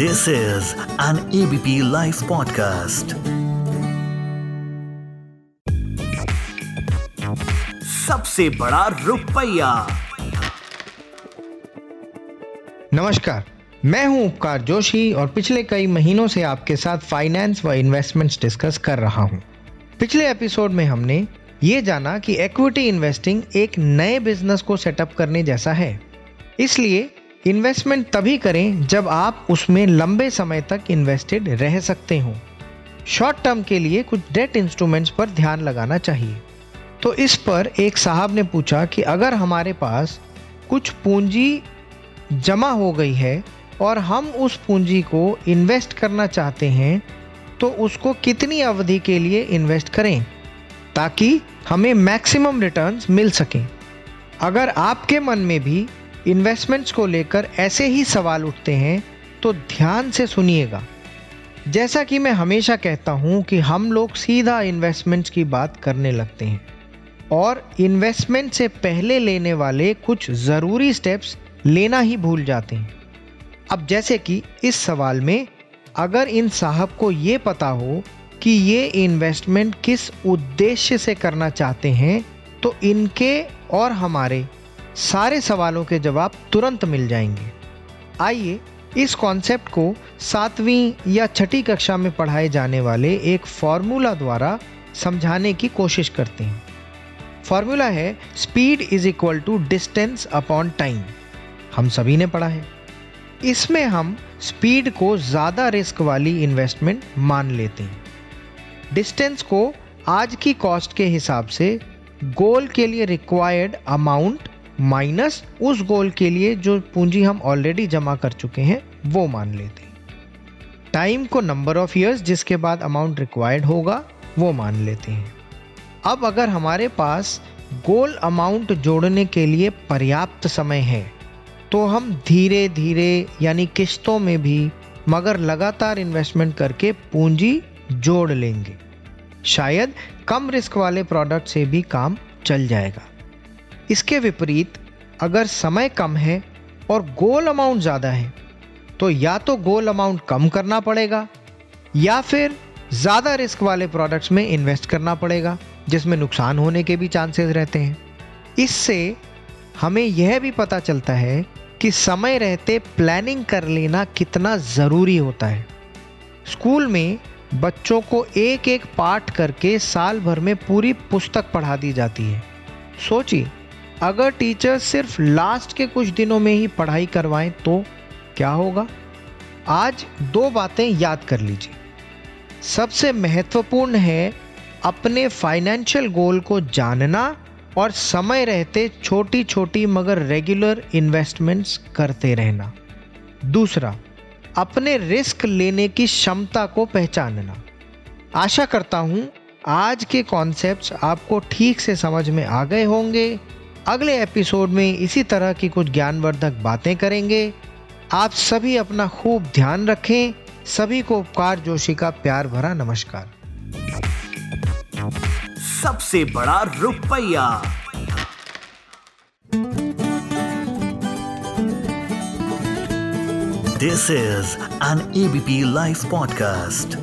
This is an ABP Life podcast. सबसे बड़ा रुपया नमस्कार, मैं हूँ उपकार जोशी और पिछले कई महीनों से आपके साथ फाइनेंस व इन्वेस्टमेंट्स डिस्कस कर रहा हूँ। पिछले एपिसोड में हमने ये जाना कि इक्विटी इन्वेस्टिंग एक नए बिज़नेस को सेटअप करने जैसा है इसलिए इन्वेस्टमेंट तभी करें जब आप उसमें लंबे समय तक इन्वेस्टेड रह सकते हो। शॉर्ट टर्म के लिए कुछ डेट इंस्ट्रूमेंट्स पर ध्यान लगाना चाहिए। तो इस पर एक साहब ने पूछा कि अगर हमारे पास कुछ पूंजी जमा हो गई है और हम उस पूंजी को इन्वेस्ट करना चाहते हैं तो उसको कितनी अवधि के लिए इन्वेस्ट करें ताकि हमें मैक्सिमम रिटर्न्स मिल सकें। अगर आपके मन में भी इन्वेस्टमेंट्स को लेकर ऐसे ही सवाल उठते हैं तो ध्यान से सुनिएगा। जैसा कि मैं हमेशा कहता हूँ कि हम लोग सीधा इन्वेस्टमेंट्स की बात करने लगते हैं, और इन्वेस्टमेंट से पहले लेने वाले कुछ ज़रूरी स्टेप्स लेना ही भूल जाते हैं। अब जैसे कि इस सवाल में, अगर इन साहब को ये पता हो कि ये इन्वेस्टमेंट किस उद्देश्य से करना चाहते हैं तो इनके और हमारे सारे सवालों के जवाब तुरंत मिल जाएँगे। आइए, इस कॉन्सेप्ट को सातवीं या छठी कक्षा में पढ़ाए जाने वाले एक फॉर्मूला द्वारा समझाने की कोशिश करते हैं। फॉर्मूला है speed is equal to distance upon time हम सभी ने पढ़ा है। इसमें हम स्पीड को ज़्यादा रिस्क वाली इन्वेस्टमेंट मान लेते हैं। डिस्टेंस को आज की कॉस्ट के हिसाब से गोल के लिए रिक्वायर्ड अमाउंट माइनस उस गोल के लिए जो पूंजी हम ऑलरेडी जमा कर चुके हैं, वो मान लेते हैं। टाइम को नंबर ऑफ़ इयर्स जिसके बाद अमाउंट रिक्वायर्ड होगा, वो मान लेते हैं। अब अगर हमारे पास गोल अमाउंट जोड़ने के लिए पर्याप्त समय है तो हम धीरे धीरे यानी किस्तों में भी मगर लगातार इन्वेस्टमेंट करके पूंजी जोड़ लेंगे। शायद कम रिस्क वाले प्रोडक्ट से भी काम चल जाएगा। इसके विपरीत, अगर समय कम है और गोल अमाउंट ज़्यादा है तो या तो गोल अमाउंट कम करना पड़ेगा, या फिर ज़्यादा रिस्क वाले प्रोडक्ट्स में इन्वेस्ट करना पड़ेगा, जिसमें नुकसान होने के भी चांसेस रहते हैं। इससे हमें यह भी पता चलता है कि समय रहते प्लानिंग कर लेना कितना ज़रूरी होता है। स्कूल में बच्चों को एक एक पाठ करके साल भर में पूरी पुस्तक पढ़ा दी जाती है। सोचिए अगर टीचर सिर्फ़ लास्ट के कुछ दिनों में ही पढ़ाई करवाएँ तो क्या होगा? आज दो बातें याद कर लीजिए। सबसे महत्वपूर्ण है अपने फाइनेंशियल गोल को जानना और समय रहते छोटी छोटी मगर रेगुलर इन्वेस्टमेंट्स करते रहना। दूसरा, अपने रिस्क लेने की क्षमता को पहचानना। आशा करता हूँ आज के कॉन्सेप्ट्स आपको ठीक से समझ में आ गए होंगे। अगले एपिसोड में इसी तरह की कुछ ज्ञानवर्धक बातें करेंगे। आप सभी अपना खूब ध्यान रखें। सभी को उपकार जोशी का प्यार भरा नमस्कार। सबसे बड़ा रुपया। This is an ABP live podcast